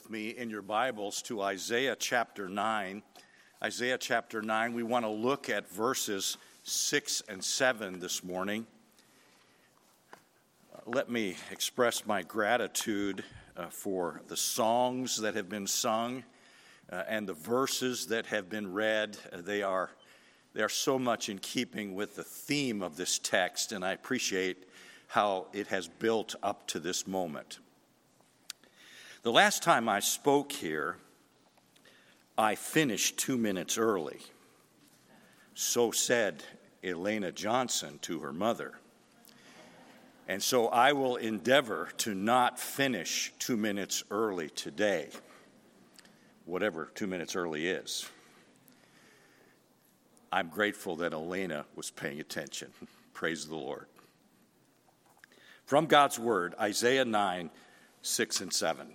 with me in your Bibles to Isaiah chapter 9. Isaiah chapter 9, we want to look at verses 6 and 7 this morning. Let me express my gratitude uh, for the songs that have been sung uh, and the verses that have been read. Uh, they are they are so much in keeping with the theme of this text, and I appreciate how it has built up to this moment. The last time I spoke here, I finished two minutes early. So said Elena Johnson to her mother. And so I will endeavor to not finish two minutes early today, whatever two minutes early is. I'm grateful that Elena was paying attention. Praise the Lord. From God's Word, Isaiah 9, 6 and 7.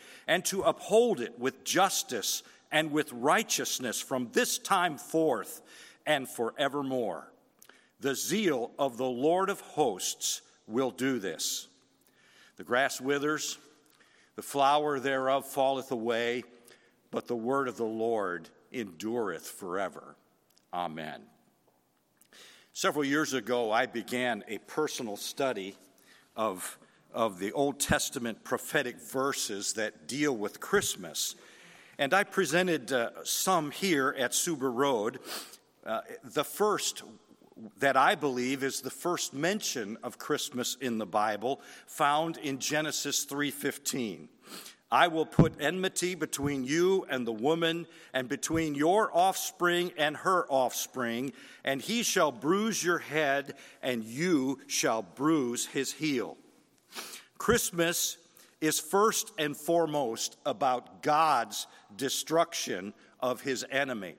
and to uphold it with justice and with righteousness from this time forth and forevermore. The zeal of the Lord of hosts will do this. The grass withers, the flower thereof falleth away, but the word of the Lord endureth forever. Amen. Several years ago, I began a personal study of of the Old Testament prophetic verses that deal with Christmas. And I presented uh, some here at Suber Road. Uh, the first that I believe is the first mention of Christmas in the Bible found in Genesis 3:15. I will put enmity between you and the woman and between your offspring and her offspring and he shall bruise your head and you shall bruise his heel. Christmas is first and foremost about God's destruction of his enemy.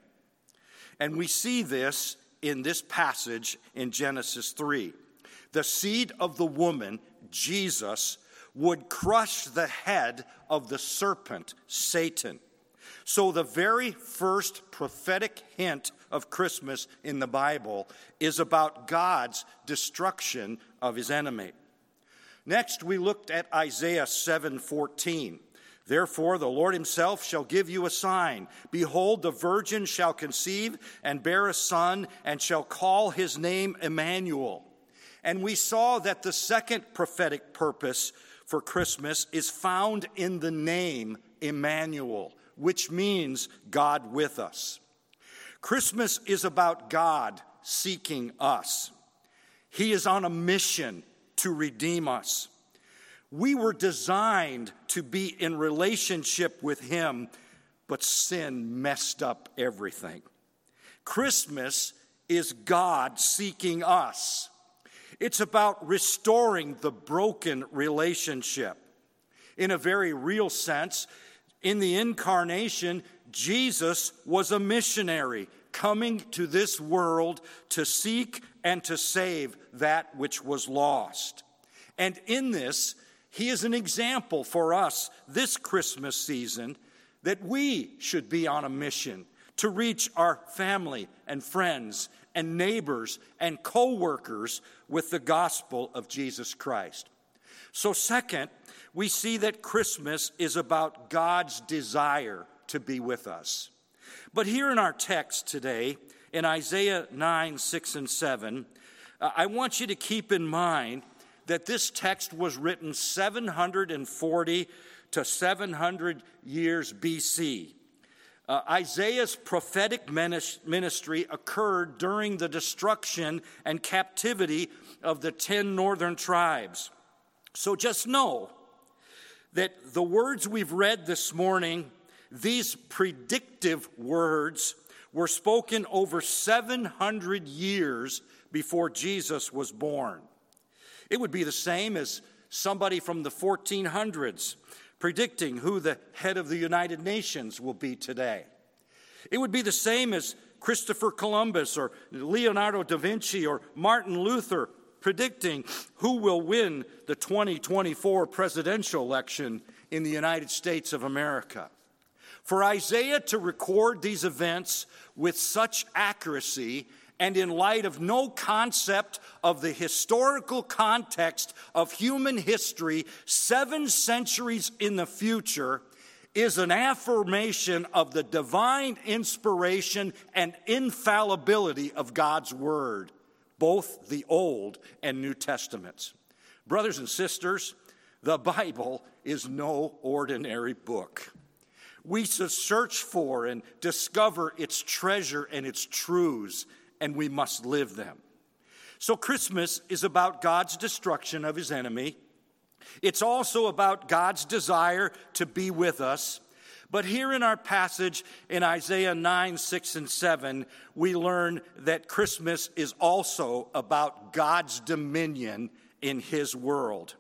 And we see this in this passage in Genesis 3. The seed of the woman, Jesus, would crush the head of the serpent, Satan. So, the very first prophetic hint of Christmas in the Bible is about God's destruction of his enemy. Next, we looked at Isaiah 7:14. Therefore, the Lord himself shall give you a sign. Behold, the virgin shall conceive and bear a son, and shall call his name Emmanuel. And we saw that the second prophetic purpose for Christmas is found in the name Emmanuel, which means God with us. Christmas is about God seeking us. He is on a mission to redeem us. We were designed to be in relationship with Him, but sin messed up everything. Christmas is God seeking us. It's about restoring the broken relationship. In a very real sense, in the incarnation, Jesus was a missionary coming to this world to seek and to save that which was lost. And in this, he is an example for us this Christmas season that we should be on a mission to reach our family and friends and neighbors and co workers with the gospel of Jesus Christ. So, second, we see that Christmas is about God's desire to be with us. But here in our text today, in Isaiah 9, 6, and 7, uh, I want you to keep in mind that this text was written 740 to 700 years BC. Uh, Isaiah's prophetic ministry occurred during the destruction and captivity of the 10 northern tribes. So just know that the words we've read this morning these predictive words were spoken over 700 years before Jesus was born. It would be the same as somebody from the 1400s predicting who the head of the United Nations will be today. It would be the same as Christopher Columbus or Leonardo da Vinci or Martin Luther predicting who will win the 2024 presidential election in the United States of America. For Isaiah to record these events with such accuracy and in light of no concept of the historical context of human history seven centuries in the future is an affirmation of the divine inspiration and infallibility of God's Word, both the Old and New Testaments. Brothers and sisters, the Bible is no ordinary book. We search for and discover its treasure and its truths, and we must live them. So, Christmas is about God's destruction of his enemy it's also about God's desire to be with us. But here in our passage in Isaiah 9, 6, and 7, we learn that Christmas is also about God's dominion in His world.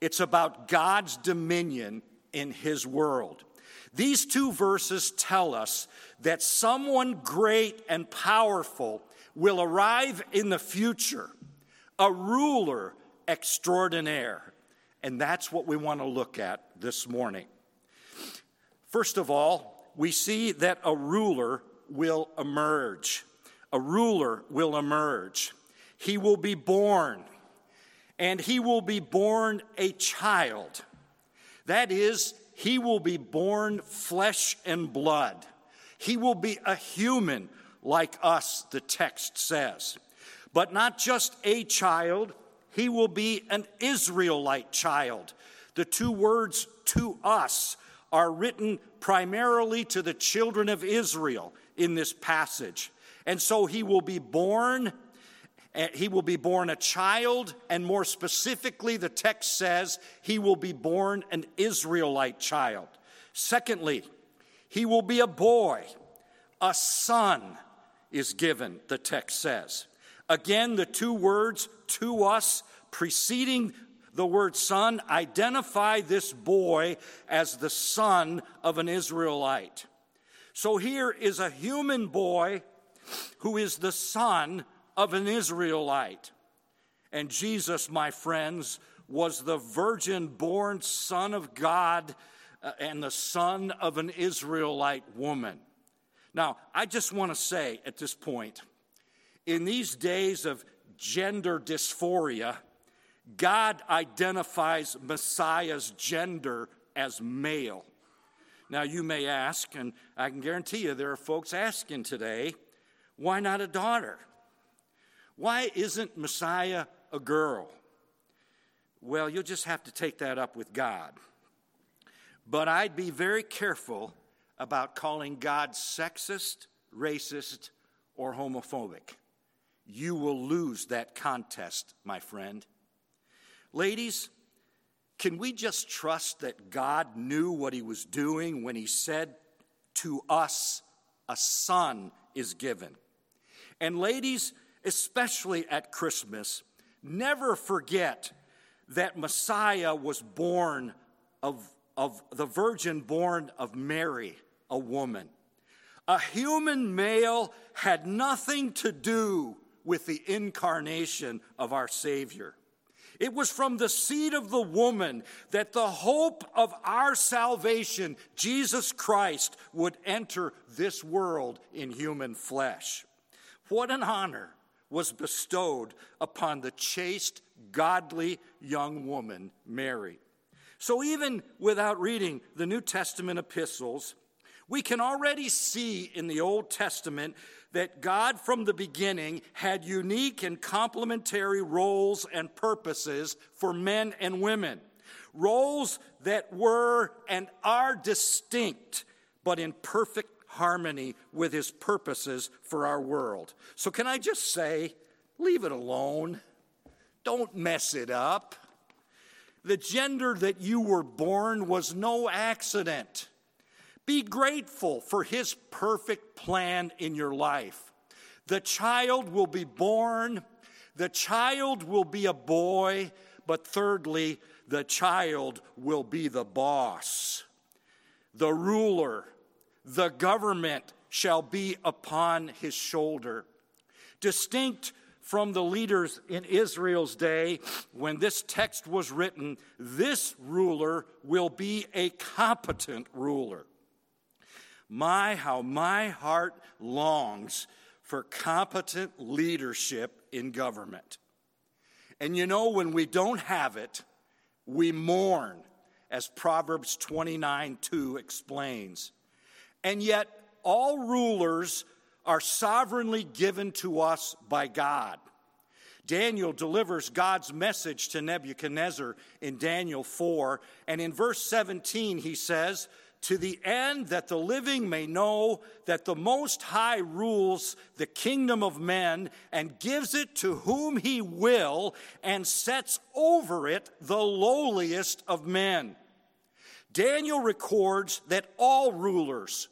It's about God's dominion in His world. These two verses tell us that someone great and powerful will arrive in the future, a ruler extraordinaire. And that's what we want to look at this morning. First of all, we see that a ruler will emerge. A ruler will emerge. He will be born, and he will be born a child. That is, he will be born flesh and blood. He will be a human like us, the text says. But not just a child, he will be an Israelite child. The two words to us are written primarily to the children of Israel in this passage. And so he will be born he will be born a child, and more specifically, the text says he will be born an Israelite child. Secondly, he will be a boy, a son is given, the text says. Again, the two words to us preceding the word son identify this boy as the son of an Israelite. So here is a human boy who is the son of an Israelite. And Jesus, my friends, was the virgin born son of God uh, and the son of an Israelite woman. Now, I just want to say at this point, in these days of gender dysphoria, God identifies Messiah's gender as male. Now, you may ask, and I can guarantee you there are folks asking today, why not a daughter? Why isn't Messiah a girl? Well, you'll just have to take that up with God. But I'd be very careful about calling God sexist, racist, or homophobic. You will lose that contest, my friend. Ladies, can we just trust that God knew what he was doing when he said to us, a son is given? And ladies, especially at Christmas, never forget that Messiah was born of, of the virgin born of Mary, a woman. A human male had nothing to do with the incarnation of our Savior. It was from the seed of the woman that the hope of our salvation, Jesus Christ, would enter this world in human flesh. What an honor was bestowed upon the chaste, godly young woman, Mary. So, even without reading the New Testament epistles, we can already see in the Old Testament that God from the beginning had unique and complementary roles and purposes for men and women. Roles that were and are distinct, but in perfect harmony with his purposes for our world. So, can I just say, leave it alone? Don't mess it up. The gender that you were born was no accident. Be grateful for His perfect plan in your life. The child will be born, the child will be a boy, but thirdly, the child will be the boss. The ruler, the government shall be upon his shoulder. Distinct from the leaders in Israel's day, when this text was written, this ruler will be a competent ruler. My, how my heart longs for competent leadership in government. And you know, when we don't have it, we mourn, as Proverbs 29 2 explains. And yet, all rulers are sovereignly given to us by God. Daniel delivers God's message to Nebuchadnezzar in Daniel 4, and in verse 17 he says, To the end that the living may know that the Most High rules the kingdom of men and gives it to whom he will and sets over it the lowliest of men. Daniel records that all rulers,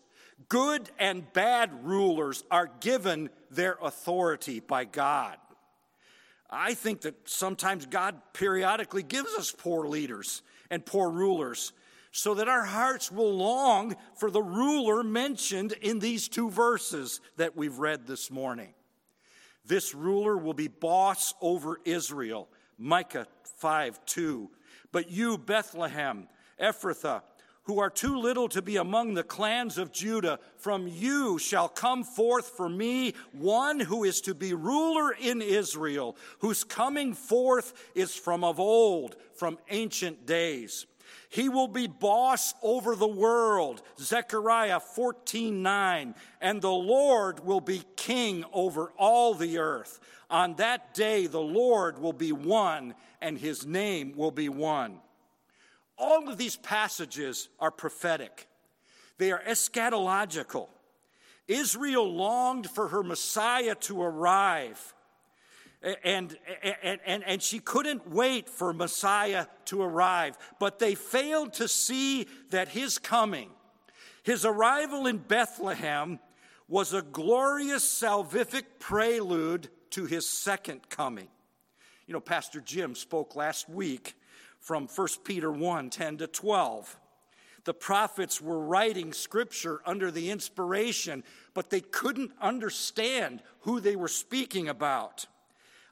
Good and bad rulers are given their authority by God. I think that sometimes God periodically gives us poor leaders and poor rulers so that our hearts will long for the ruler mentioned in these two verses that we've read this morning. This ruler will be boss over Israel. Micah 5 2. But you, Bethlehem, Ephrathah, who are too little to be among the clans of Judah, from you shall come forth for me one who is to be ruler in Israel, whose coming forth is from of old, from ancient days. He will be boss over the world, Zechariah 14 9, and the Lord will be king over all the earth. On that day, the Lord will be one, and his name will be one. All of these passages are prophetic, they are eschatological. Israel longed for her Messiah to arrive. And, and, and, and she couldn't wait for Messiah to arrive, but they failed to see that his coming, his arrival in Bethlehem, was a glorious salvific prelude to his second coming. You know, Pastor Jim spoke last week from 1 Peter 1 10 to 12. The prophets were writing scripture under the inspiration, but they couldn't understand who they were speaking about.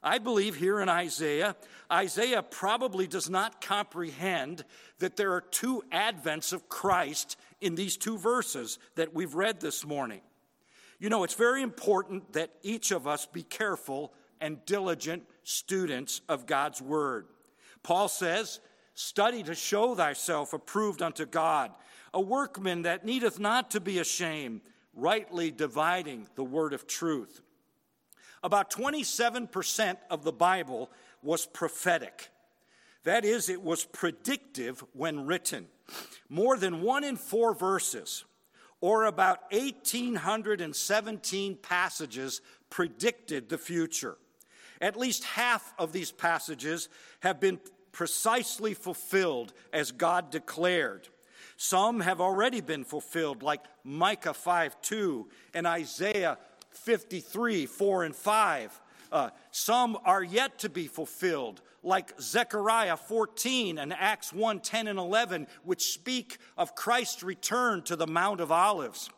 I believe here in Isaiah, Isaiah probably does not comprehend that there are two advents of Christ in these two verses that we've read this morning. You know, it's very important that each of us be careful and diligent students of God's Word. Paul says, Study to show thyself approved unto God, a workman that needeth not to be ashamed, rightly dividing the word of truth. About 27% of the Bible was prophetic. That is, it was predictive when written. More than one in four verses, or about 1,817 passages, predicted the future. At least half of these passages have been precisely fulfilled as God declared. Some have already been fulfilled, like Micah 5 2 and Isaiah 53 4 and 5. Uh, some are yet to be fulfilled, like Zechariah 14 and Acts 1 10 and 11, which speak of Christ's return to the Mount of Olives.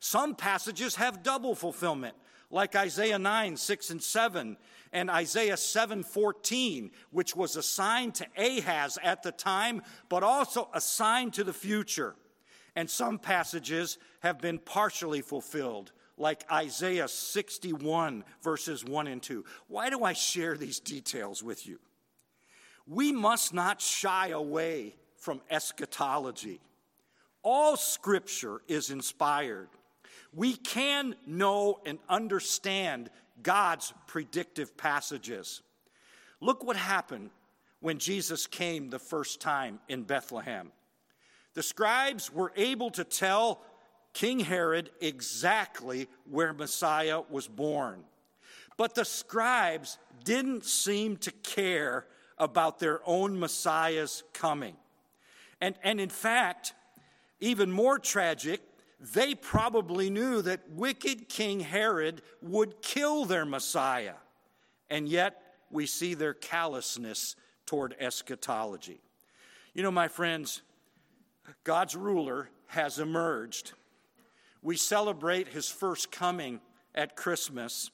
Some passages have double fulfillment, like Isaiah 9 6 and 7 and Isaiah 7:14, which was assigned to Ahaz at the time, but also assigned to the future. And some passages have been partially fulfilled, like Isaiah 61, verses 1 and 2. Why do I share these details with you? We must not shy away from eschatology. All scripture is inspired. We can know and understand God's predictive passages. Look what happened when Jesus came the first time in Bethlehem. The scribes were able to tell King Herod exactly where Messiah was born. But the scribes didn't seem to care about their own Messiah's coming. And, and in fact, even more tragic, they probably knew that wicked King Herod would kill their Messiah. And yet, we see their callousness toward eschatology. You know, my friends, God's ruler has emerged. We celebrate his first coming at Christmas,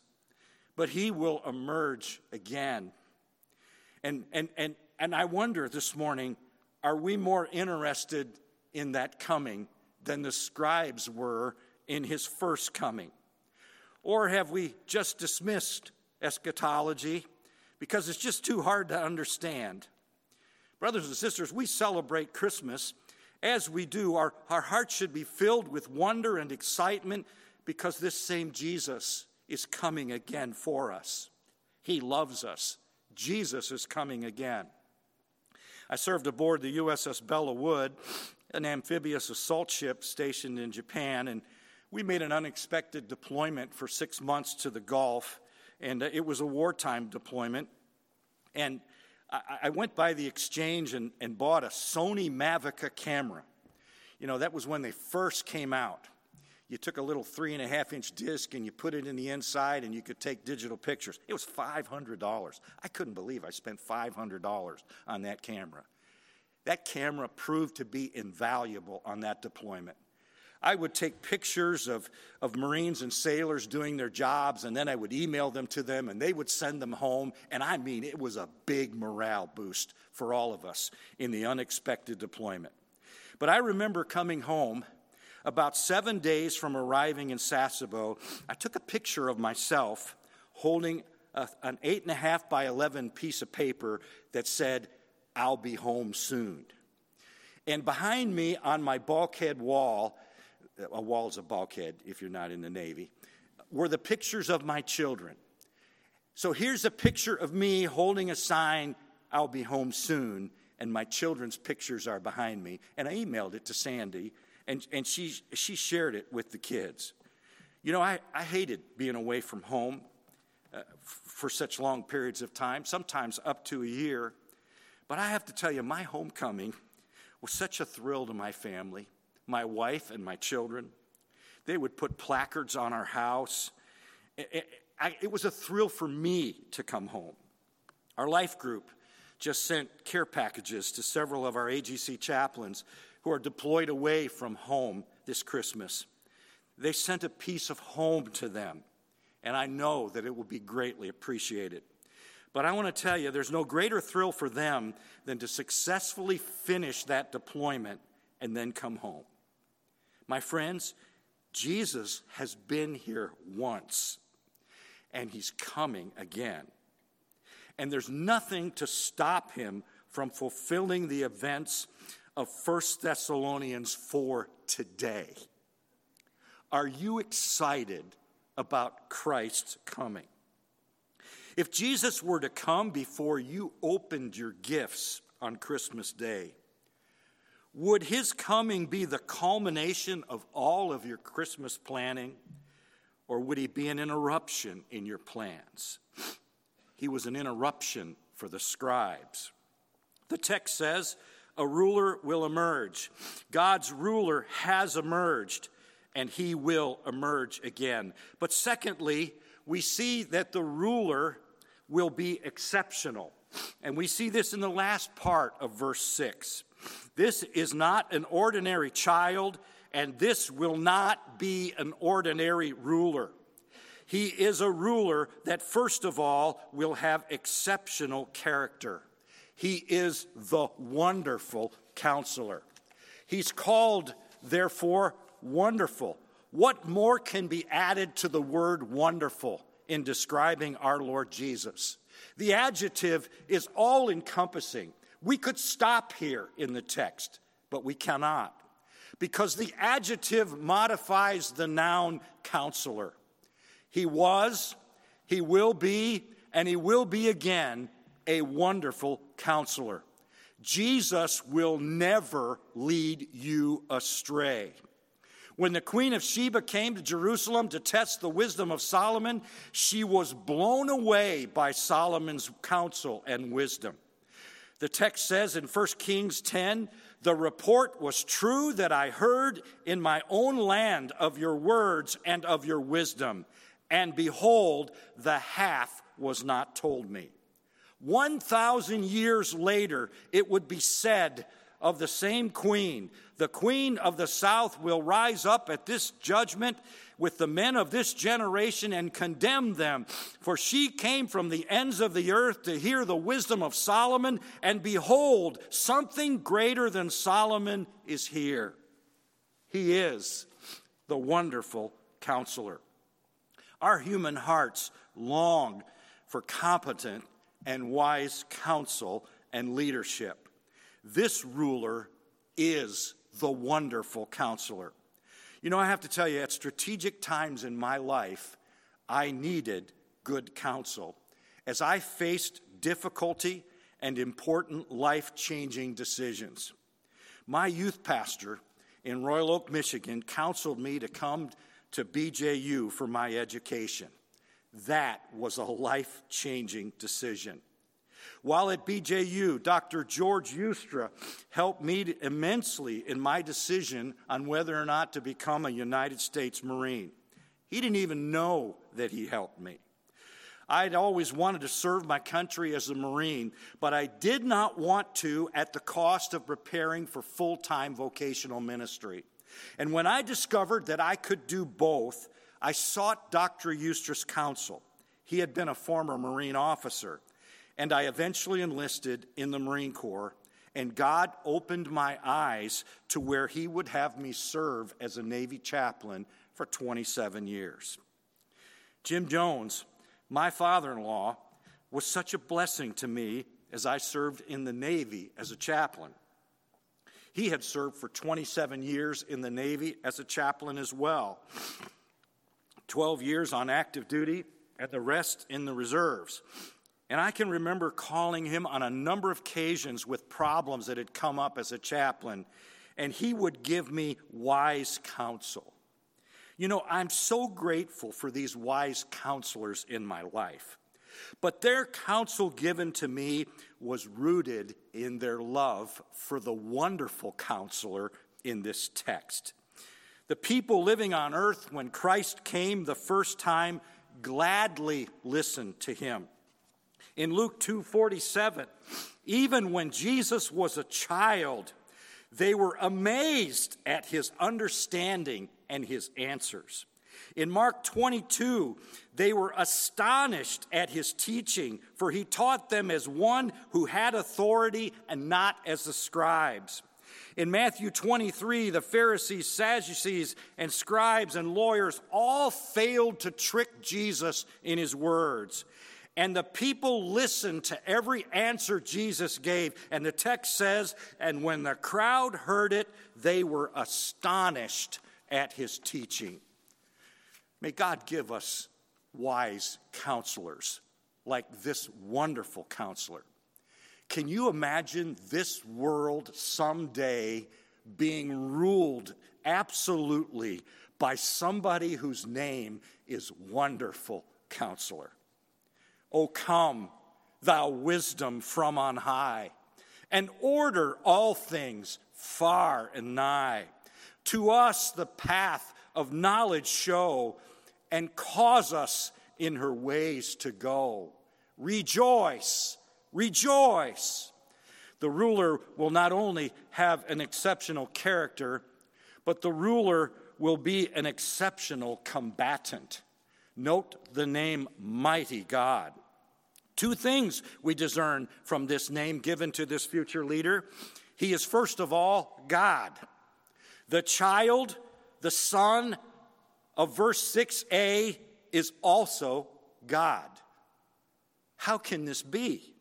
but he will emerge again. And, and, and, and I wonder this morning are we more interested in that coming than the scribes were in his first coming? Or have we just dismissed eschatology because it's just too hard to understand? Brothers and sisters, we celebrate Christmas as we do. Our, our hearts should be filled with wonder and excitement because this same Jesus is coming again for us. He loves us. Jesus is coming again. I served aboard the USS Belleau Wood, an amphibious assault ship stationed in Japan, and we made an unexpected deployment for six months to the Gulf, and uh, it was a wartime deployment. And I, I went by the exchange and, and bought a Sony Mavica camera. You know, that was when they first came out. You took a little three and a half inch disc and you put it in the inside and you could take digital pictures. It was $500. I couldn't believe I spent $500 on that camera. That camera proved to be invaluable on that deployment. I would take pictures of, of Marines and sailors doing their jobs, and then I would email them to them, and they would send them home. And I mean, it was a big morale boost for all of us in the unexpected deployment. But I remember coming home about seven days from arriving in Sasebo. I took a picture of myself holding a, an eight and a half by 11 piece of paper that said, I'll be home soon. And behind me on my bulkhead wall, a wall is a bulkhead if you're not in the Navy, were the pictures of my children. So here's a picture of me holding a sign, I'll be home soon, and my children's pictures are behind me. And I emailed it to Sandy, and, and she, she shared it with the kids. You know, I, I hated being away from home uh, f- for such long periods of time, sometimes up to a year. But I have to tell you, my homecoming was such a thrill to my family my wife and my children. They would put placards on our house. It, was a thrill for me to come home. Our life group just sent care packages to several of our AGC chaplains who are deployed away from home this Christmas. They sent a piece of home to them, and I know that it will be greatly appreciated. But I want to tell you, there's no greater thrill for them than to successfully finish that deployment and then come home. My friends, Jesus has been here once, and he's coming again. And there's nothing to stop him from fulfilling the events of 1 Thessalonians 4 today. Are you excited about Christ's coming? If Jesus were to come before you opened your gifts on Christmas Day, would his coming be the culmination of all of your Christmas planning, or would he be an interruption in your plans? He was an interruption for the scribes. The text says, A ruler will emerge. God's ruler has emerged, and he will emerge again. But secondly, we see that the ruler will be exceptional. And we see this in the last part of verse 6. This is not an ordinary child, and this will not be an ordinary ruler. He is a ruler that, first of all, will have exceptional character. He is the wonderful counselor. He's called, therefore, wonderful. What more can be added to the word wonderful in describing our Lord Jesus? The adjective is all encompassing. We could stop here in the text, but we cannot because the adjective modifies the noun counselor. He was, he will be, and he will be again a wonderful counselor. Jesus will never lead you astray. When the Queen of Sheba came to Jerusalem to test the wisdom of Solomon, she was blown away by Solomon's counsel and wisdom. The text says in 1 Kings 10 the report was true that I heard in my own land of your words and of your wisdom. And behold, the half was not told me. 1,000 years later, it would be said of the same queen. The queen of the south will rise up at this judgment with the men of this generation and condemn them. For she came from the ends of the earth to hear the wisdom of Solomon, and behold, something greater than Solomon is here. He is the wonderful counselor. Our human hearts long for competent and wise counsel and leadership. This ruler is the wonderful counselor. You know, I have to tell you, at strategic times in my life, I needed good counsel. As I faced difficulty and important life changing decisions, my youth pastor in Royal Oak, Michigan, counseled me to come to BJU for my education. That was a life changing decision. While at BJU, Dr. George Ustra helped me immensely in my decision on whether or not to become a United States Marine. He didn't even know that he helped me. I'd always wanted to serve my country as a Marine, but I did not want to at the cost of preparing for full time vocational ministry. And when I discovered that I could do both, I sought Dr. Eustace counsel. He had been a former Marine officer, and I eventually enlisted in the Marine Corps. And God opened my eyes to where He would have me serve as a Navy chaplain for 27 years. Jim Jones my father in law was such a blessing to me as I served in the Navy as a chaplain. He had served for 27 years in the Navy as a chaplain as well, 12 years on active duty, and the rest in the reserves. And I can remember calling him on a number of occasions with problems that had come up as a chaplain, and he would give me wise counsel. You know, I'm so grateful for these wise counselors in my life. But their counsel given to me was rooted in their love for the wonderful counselor in this text. The people living on earth when Christ came the first time gladly listened to him. In Luke 2:47, even when Jesus was a child, they were amazed at his understanding and his answers. In Mark 22, they were astonished at his teaching, for he taught them as one who had authority and not as the scribes. In Matthew 23, the Pharisees, Sadducees, and scribes and lawyers all failed to trick Jesus in his words. And the people listened to every answer Jesus gave. And the text says, and when the crowd heard it, they were astonished at his teaching. May God give us wise counselors like this wonderful counselor. Can you imagine this world someday being ruled absolutely by somebody whose name is Wonderful Counselor? O come, thou wisdom from on high, and order all things far and nigh. To us the path of knowledge show, and cause us in her ways to go. Rejoice, rejoice. The ruler will not only have an exceptional character, but the ruler will be an exceptional combatant. Note the name Mighty God. Two things we discern from this name given to this future leader. He is, first of all, God. The child, the son of verse 6a, is also God. How can this be?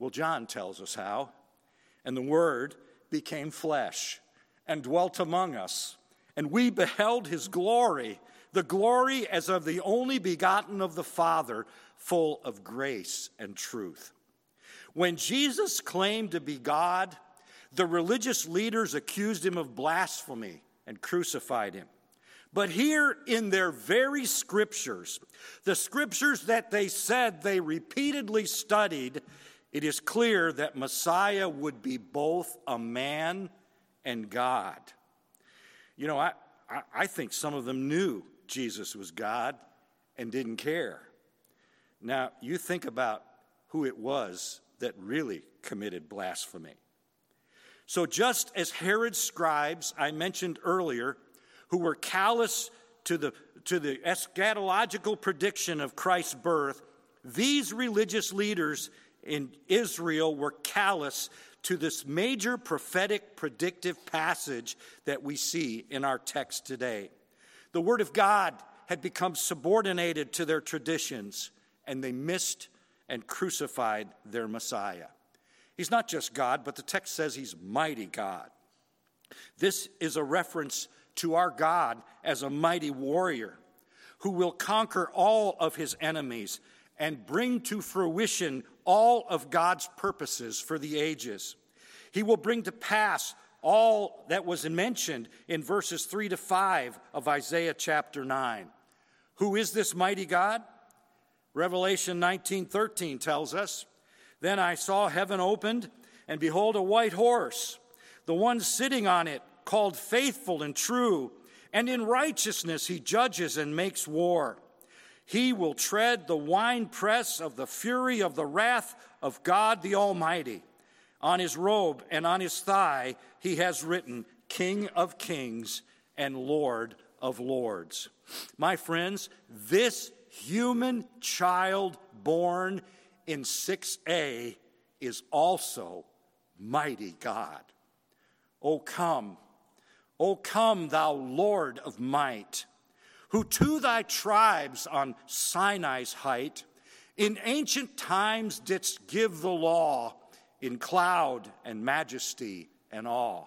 Well, John tells us how. And the Word became flesh and dwelt among us, and we beheld his glory, the glory as of the only begotten of the Father, full of grace and truth. When Jesus claimed to be God, the religious leaders accused him of blasphemy and crucified him. But here in their very scriptures, the scriptures that they said they repeatedly studied, it is clear that Messiah would be both a man and God. You know, I, I think some of them knew Jesus was God and didn't care. Now, you think about who it was that really committed blasphemy. So, just as Herod's scribes, I mentioned earlier, who were callous to the, to the eschatological prediction of Christ's birth, these religious leaders in Israel were callous to this major prophetic predictive passage that we see in our text today. The Word of God had become subordinated to their traditions, and they missed and crucified their Messiah. He's not just God, but the text says he's mighty God. This is a reference to our God as a mighty warrior who will conquer all of his enemies and bring to fruition all of God's purposes for the ages. He will bring to pass all that was mentioned in verses 3 to 5 of Isaiah chapter 9. Who is this mighty God? Revelation 19:13 tells us, "Then I saw heaven opened, and behold a white horse, the one sitting on it called faithful and true, and in righteousness he judges and makes war." He will tread the winepress of the fury of the wrath of God the Almighty. On his robe and on his thigh, he has written, King of Kings and Lord of Lords. My friends, this human child born in 6a is also mighty God. O come, O come, thou Lord of might who to thy tribes on Sinai's height in ancient times didst give the law in cloud and majesty and awe.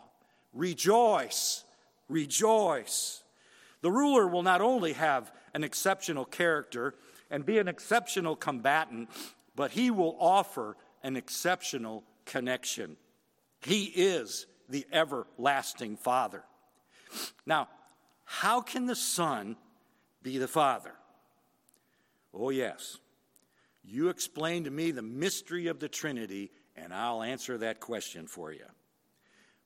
Rejoice, rejoice. The ruler will not only have an exceptional character and be an exceptional combatant, but he will offer an exceptional connection. He is the everlasting Father. Now, how can the Son be the Father? Oh, yes. You explain to me the mystery of the Trinity, and I'll answer that question for you.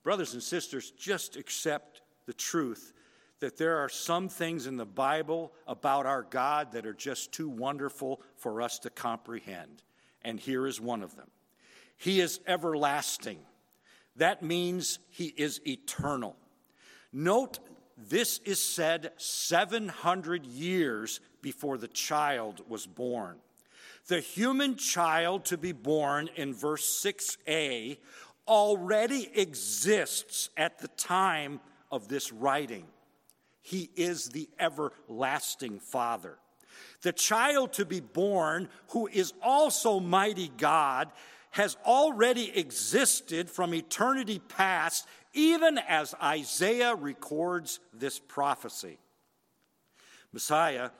Brothers and sisters, just accept the truth that there are some things in the Bible about our God that are just too wonderful for us to comprehend. And here is one of them He is everlasting. That means He is eternal. Note this is said 700 years before the child was born. The human child to be born in verse 6a already exists at the time of this writing. He is the everlasting Father. The child to be born, who is also mighty God, has already existed from eternity past even as Isaiah records this prophecy. Messiah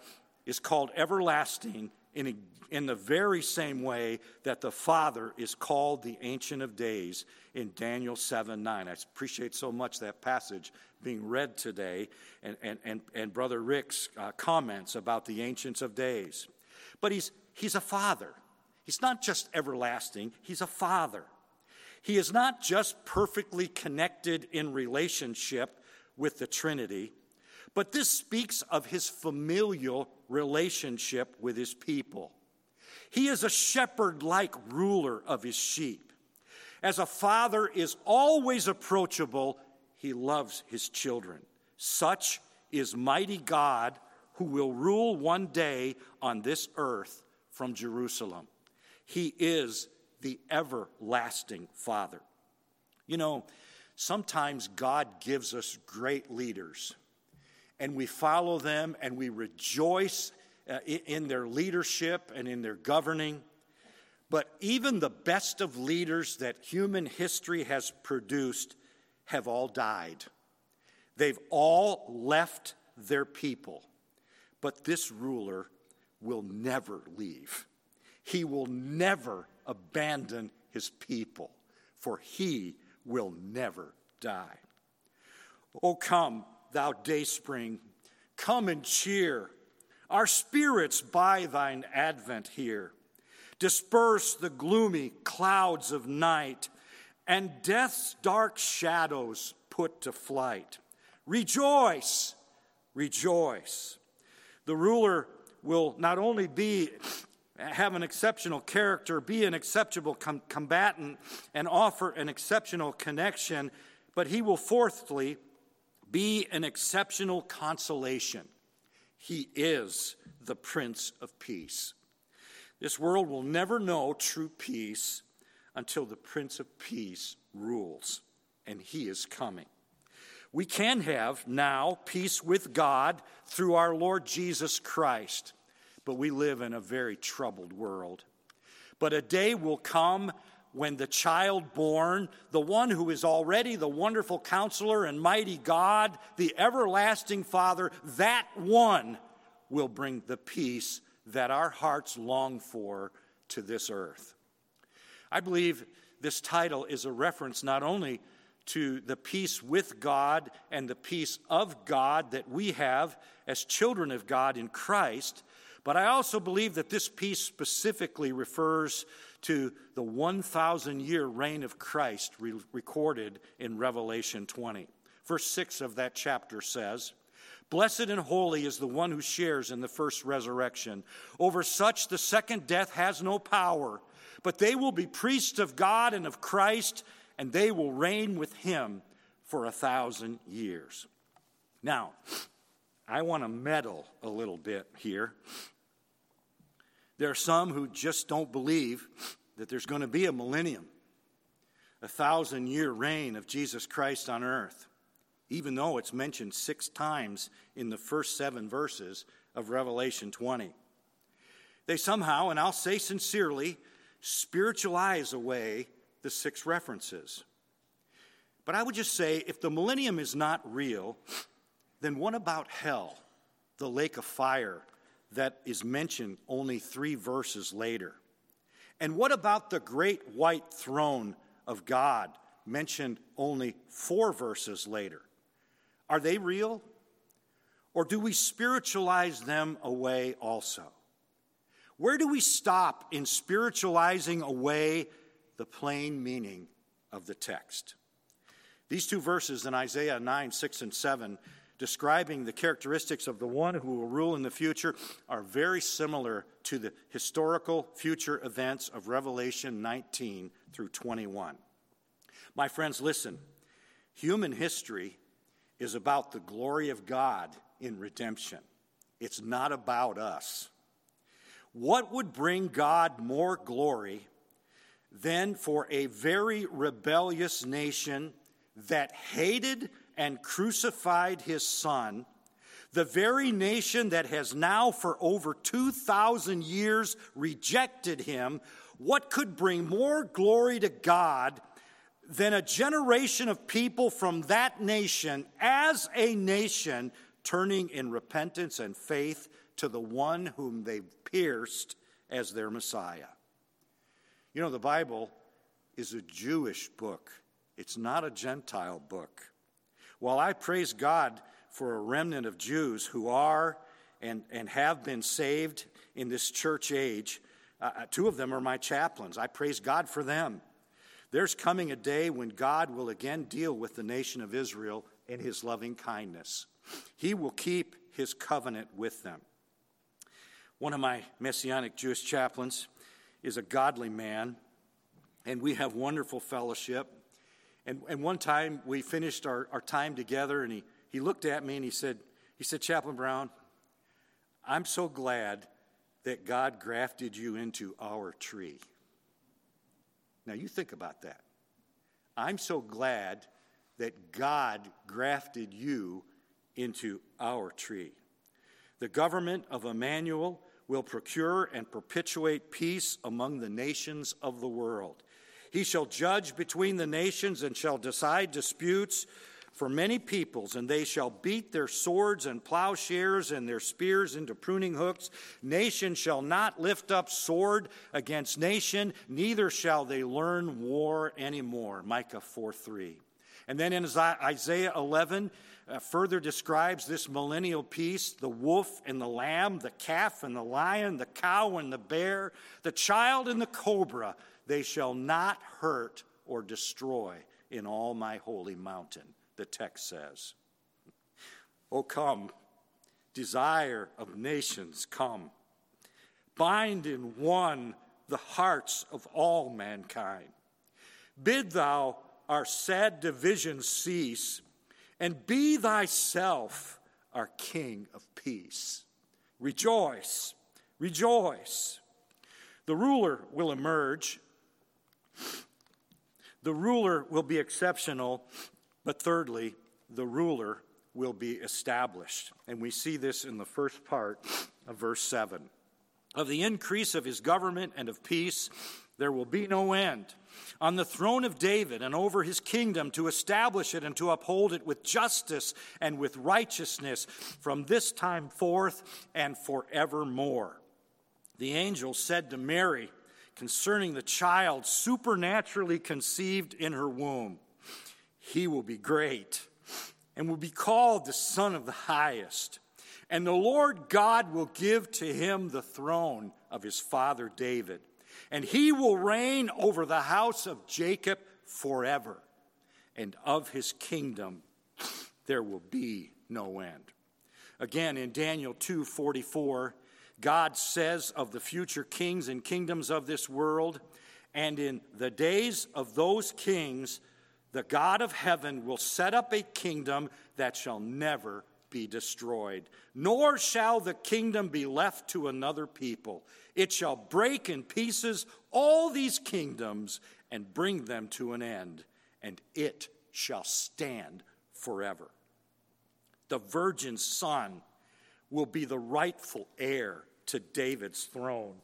is called everlasting in, a, in the very same way that the Father is called the Ancient of Days in Daniel 7 9. I appreciate so much that passage being read today and, and, and, and Brother Rick's uh, comments about the Ancients of Days. But he's, he's a Father. He's not just everlasting, he's a Father. He is not just perfectly connected in relationship with the Trinity, but this speaks of his familial relationship with his people. He is a shepherd like ruler of his sheep. As a father is always approachable, he loves his children. Such is mighty God who will rule one day on this earth from Jerusalem. He is the everlasting Father. You know, sometimes God gives us great leaders, and we follow them and we rejoice uh, in their leadership and in their governing. But even the best of leaders that human history has produced have all died. They've all left their people. But this ruler will never leave. He will never abandon his people, for he will never die. Oh, come, thou dayspring, come and cheer our spirits by thine advent here. Disperse the gloomy clouds of night and death's dark shadows put to flight. Rejoice, rejoice. The ruler will not only be have an exceptional character, be an acceptable com- combatant, and offer an exceptional connection. But he will, fourthly, be an exceptional consolation. He is the Prince of Peace. This world will never know true peace until the Prince of Peace rules, and he is coming. We can have now peace with God through our Lord Jesus Christ, but we live in a very troubled world. But a day will come when the child born, the one who is already the wonderful counselor and mighty God, the everlasting Father, that one will bring the peace that our hearts long for to this earth. I believe this title is a reference not only to the peace with God and the peace of God that we have as children of God in Christ, but I also believe that this peace specifically refers to the 1,000 year reign of Christ re- recorded in Revelation 20. Verse 6 of that chapter says, Blessed and holy is the one who shares in the first resurrection. Over such the second death has no power, but they will be priests of God and of Christ, and they will reign with him for a thousand years. Now, I want to meddle a little bit here. There are some who just don't believe that there's going to be a millennium, a thousand year reign of Jesus Christ on earth, even though it's mentioned six times in the first seven verses of Revelation 20. They somehow, and I'll say sincerely, spiritualize away the six references. But I would just say if the millennium is not real, then what about hell, the lake of fire that is mentioned only three verses later? And what about the great white throne of God, mentioned only four verses later? Are they real? Or do we spiritualize them away also? Where do we stop in spiritualizing away the plain meaning of the text? These two verses in Isaiah 9, 6, and 7 describing the characteristics of the one who will rule in the future are very similar to the historical future events of Revelation 19 through 21. My friends, listen. Human history is about the glory of God in redemption, it's not about us. What would bring God more glory than for a very rebellious nation that hated and crucified his son, the very nation that has now for over 2,000 years rejected him, what could bring more glory to God than a generation of people from that nation as a nation turning in repentance and faith to the one whom they pierced as their Messiah? You know, the Bible is a Jewish book, it's not a Gentile book. While I praise God for a remnant of Jews who are and, and have been saved in this church age, uh, uh, two of them are my chaplains. I praise God for them. There's coming a day when God will again deal with the nation of Israel in his loving kindness. He will keep his covenant with them. One of my Messianic Jewish chaplains is a godly man, and we have wonderful fellowship. And, and one time we finished our, our time together, and he, he looked at me and he said, he said, Chaplain Brown, I'm so glad that God grafted you into our tree. Now you think about that. I'm so glad that God grafted you into our tree. The government of Emmanuel will procure and perpetuate peace among the nations of the world. He shall judge between the nations and shall decide disputes for many peoples, and they shall beat their swords and plowshares and their spears into pruning hooks. Nation shall not lift up sword against nation, neither shall they learn war anymore. Micah 4 3. And then in Isaiah 11, uh, further describes this millennial peace the wolf and the lamb, the calf and the lion, the cow and the bear, the child and the cobra they shall not hurt or destroy in all my holy mountain, the text says. Oh, come, desire of nations, come. bind in one the hearts of all mankind. Bid thou our sad divisions cease, and be thyself our King of peace. Rejoice, rejoice. The ruler will emerge. The ruler will be exceptional, but thirdly, the ruler will be established. And we see this in the first part of verse 7. Of the increase of his government and of peace, there will be no end. On the throne of David and over his kingdom to establish it and to uphold it with justice and with righteousness from this time forth and forevermore. The angel said to Mary concerning the child supernaturally conceived in her womb, He will be great and will be called the Son of the Highest. And the Lord God will give to him the throne of his father David, and he will reign over the house of Jacob forever, and of his kingdom there will be no end. Again, in Daniel 2:44, God says of the future kings and kingdoms of this world, and in the days of those kings, the God of heaven will set up a kingdom that shall never be destroyed, nor shall the kingdom be left to another people. It shall break in pieces all these kingdoms and bring them to an end, and it shall stand forever. The virgin's son will be the rightful heir to David's throne,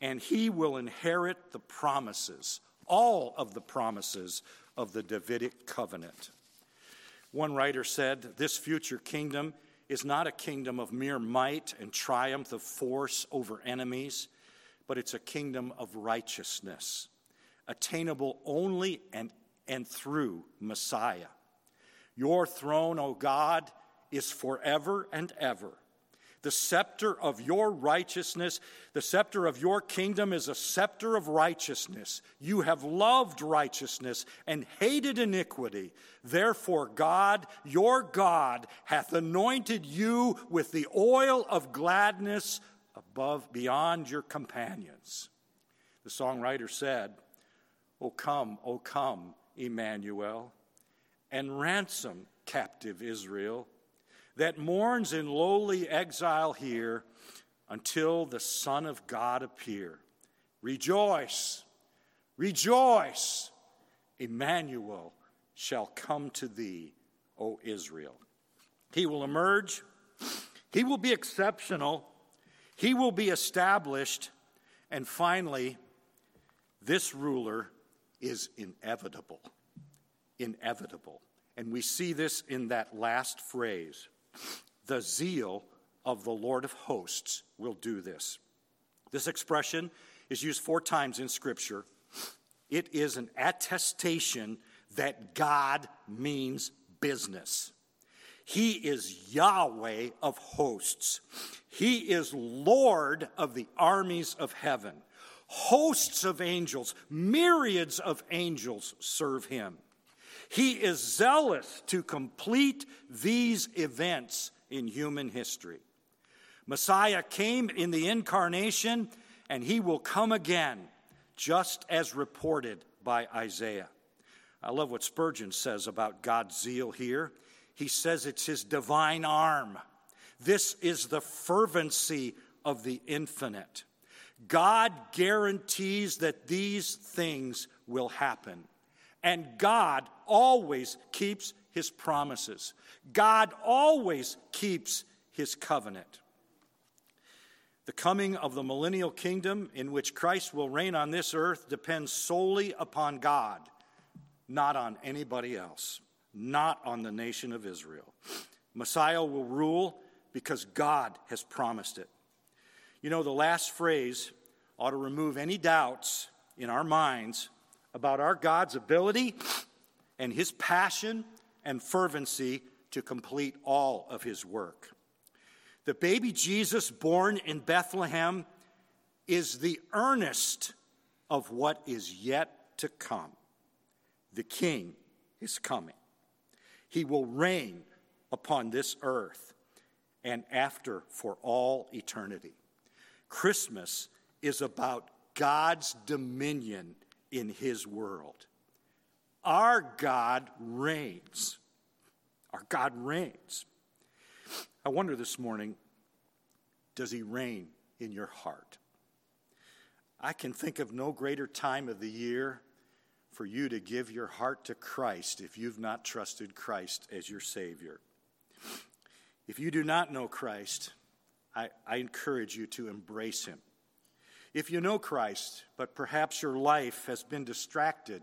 and he will inherit the promises, all of the promises of the Davidic covenant. One writer said, This future kingdom is not a kingdom of mere might and triumph of force over enemies, but it's a kingdom of righteousness, attainable only and, and through Messiah. Your throne, O God, is forever and ever. The scepter of your righteousness, the scepter of your kingdom is a scepter of righteousness. You have loved righteousness and hated iniquity. Therefore, God, your God, hath anointed you with the oil of gladness above, beyond your companions. The songwriter said, O come, O come, Emmanuel, and ransom captive Israel that mourns in lowly exile here until the Son of God appear. Rejoice, rejoice, Emmanuel shall come to thee, O Israel. He will emerge, he will be exceptional, he will be established, and finally, this ruler is inevitable. Inevitable. And we see this in that last phrase the zeal of the Lord of hosts will do this. This expression is used four times in Scripture. It is an attestation that God means business. He is Yahweh of hosts. He is Lord of the armies of heaven. Hosts of angels, myriads of angels serve him. He is zealous to complete these events in human history. Messiah came in the incarnation, and he will come again, just as reported by Isaiah. I love what Spurgeon says about God's zeal here. He says it's his divine arm. This is the fervency of the infinite. God guarantees that these things will happen. And God always keeps his promises. God always keeps his covenant. The coming of the millennial kingdom in which Christ will reign on this earth depends solely upon God, not on anybody else, not on the nation of Israel. Messiah will rule because God has promised it. You know, the last phrase ought to remove any doubts in our minds about our God's ability and his passion and fervency to complete all of his work. The baby Jesus born in Bethlehem is the earnest of what is yet to come. The king is coming. He will reign upon this earth and after for all eternity. Christmas is about God's dominion in his world. Our God reigns. Our God reigns. I wonder this morning does he reign in your heart? I can think of no greater time of the year for you to give your heart to Christ if you've not trusted Christ as your Savior. If you do not know Christ, I, I, encourage you to embrace Him. If you know Christ, but perhaps your life has been distracted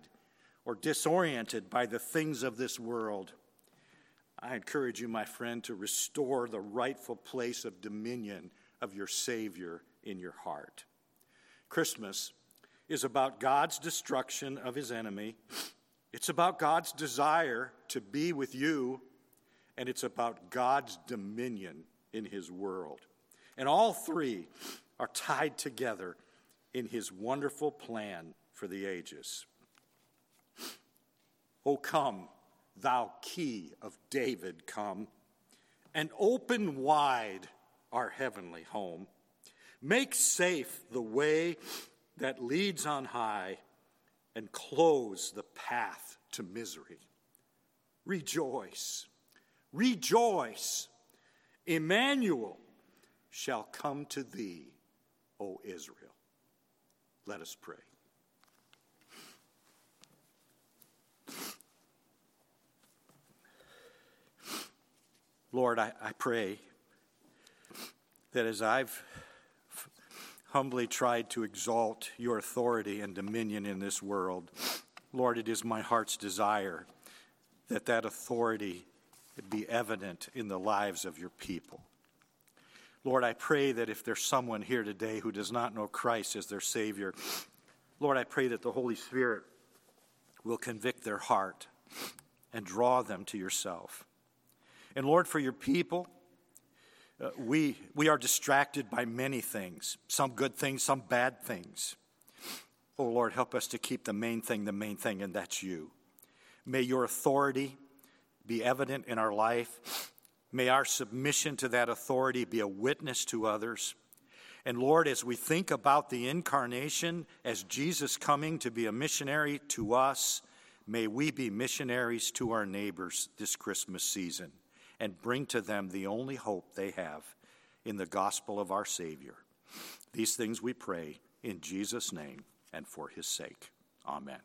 or disoriented by the things of this world, I encourage you, my friend, to restore the rightful place of dominion of your Savior in your heart. Christmas is about God's destruction of his enemy, it's about God's desire to be with you, and it's about God's dominion in his world. And all three are tied together in his wonderful plan for the ages. O come, thou key of David, come, and open wide our heavenly home. Make safe the way that leads on high, and close the path to misery. Rejoice, rejoice. Emmanuel shall come to thee, O Israel. Let us pray. Lord, I, I pray that as I've humbly tried to exalt your authority and dominion in this world, Lord, it is my heart's desire that that authority be evident in the lives of your people. Lord, I pray that if there's someone here today who does not know Christ as their Savior, Lord, I pray that the Holy Spirit will convict their heart and draw them to yourself. And Lord, for your people, uh, we, we are distracted by many things, some good things, some bad things. Oh Lord, help us to keep the main thing the main thing, and that's you. May your authority be evident in our life. May our submission to that authority be a witness to others. And Lord, as we think about the incarnation, as Jesus coming to be a missionary to us, may we be missionaries to our neighbors this Christmas season and bring to them the only hope they have in the gospel of our Savior. These things we pray in Jesus' name and for his sake. Amen.